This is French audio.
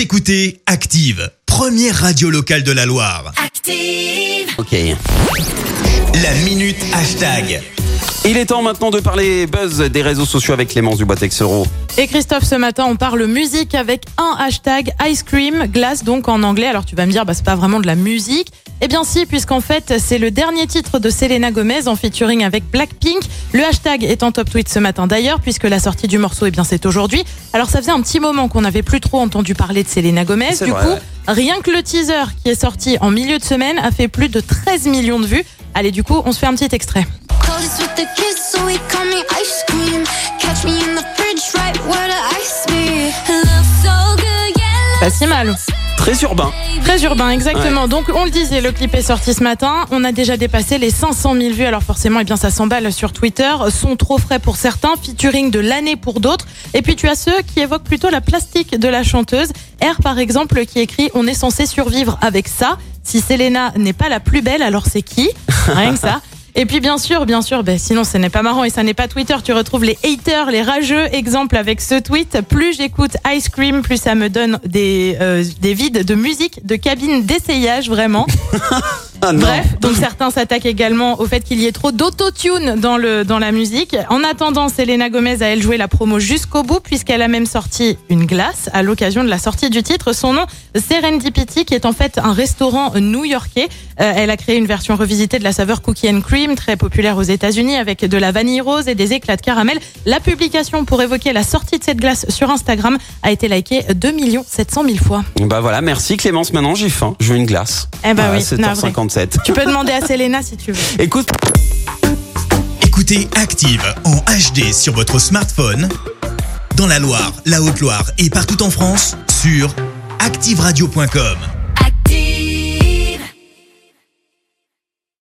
Vous écoutez Active, première radio locale de la Loire. Active. Ok. La minute hashtag. Il est temps maintenant de parler buzz des réseaux sociaux avec Clémence Dubois-Texero. Et Christophe, ce matin, on parle musique avec un hashtag ice cream, glace donc en anglais. Alors tu vas me dire, bah, c'est pas vraiment de la musique. Eh bien si, puisqu'en fait, c'est le dernier titre de Selena Gomez en featuring avec Blackpink. Le hashtag est en top tweet ce matin d'ailleurs, puisque la sortie du morceau, eh bien c'est aujourd'hui. Alors ça faisait un petit moment qu'on n'avait plus trop entendu parler de Selena Gomez. Du vrai, coup, rien que le teaser qui est sorti en milieu de semaine a fait plus de 13 millions de vues. Allez, du coup, on se fait un petit extrait. Coldest with the kiss, so he call me ice cream. Catch me in the fridge, right where the ice be. Looks so good, yeah. Pas si mal. Très urbain. Très urbain, exactement. Donc, on le disait, le clip est sorti ce matin. On a déjà dépassé les 500 000 vues. Alors, forcément, eh bien, ça s'emballe sur Twitter. Son trop frais pour certains, featuring de l'année pour d'autres. Et puis, tu as ceux qui évoquent plutôt la plastique de la chanteuse. R, par exemple, qui écrit On est censé survivre avec ça. Si Selena n'est pas la plus belle, alors c'est qui? Rien que ça. Et puis bien sûr, bien sûr, ben, sinon ce n'est pas marrant et ça n'est pas Twitter. Tu retrouves les haters, les rageux. Exemple avec ce tweet plus j'écoute Ice Cream, plus ça me donne des euh, des vides de musique, de cabines d'essayage vraiment. Ah Bref, donc certains s'attaquent également au fait qu'il y ait trop d'autotune dans, dans la musique. En attendant, Selena Gomez a elle joué la promo jusqu'au bout puisqu'elle a même sorti une glace à l'occasion de la sortie du titre. Son nom, Serendipity, qui est en fait un restaurant new-yorkais. Euh, elle a créé une version revisitée de la saveur cookie and cream, très populaire aux États-Unis, avec de la vanille rose et des éclats de caramel. La publication pour évoquer la sortie de cette glace sur Instagram a été likée 2 700 000 fois. Bah voilà, merci Clémence. Maintenant j'ai faim, je veux une glace. Eh bah ah, oui, 7h50. Tu peux demander à Selena si tu veux. Écoute. Écoutez Active en HD sur votre smartphone, dans la Loire, la Haute-Loire et partout en France, sur ActiveRadio.com.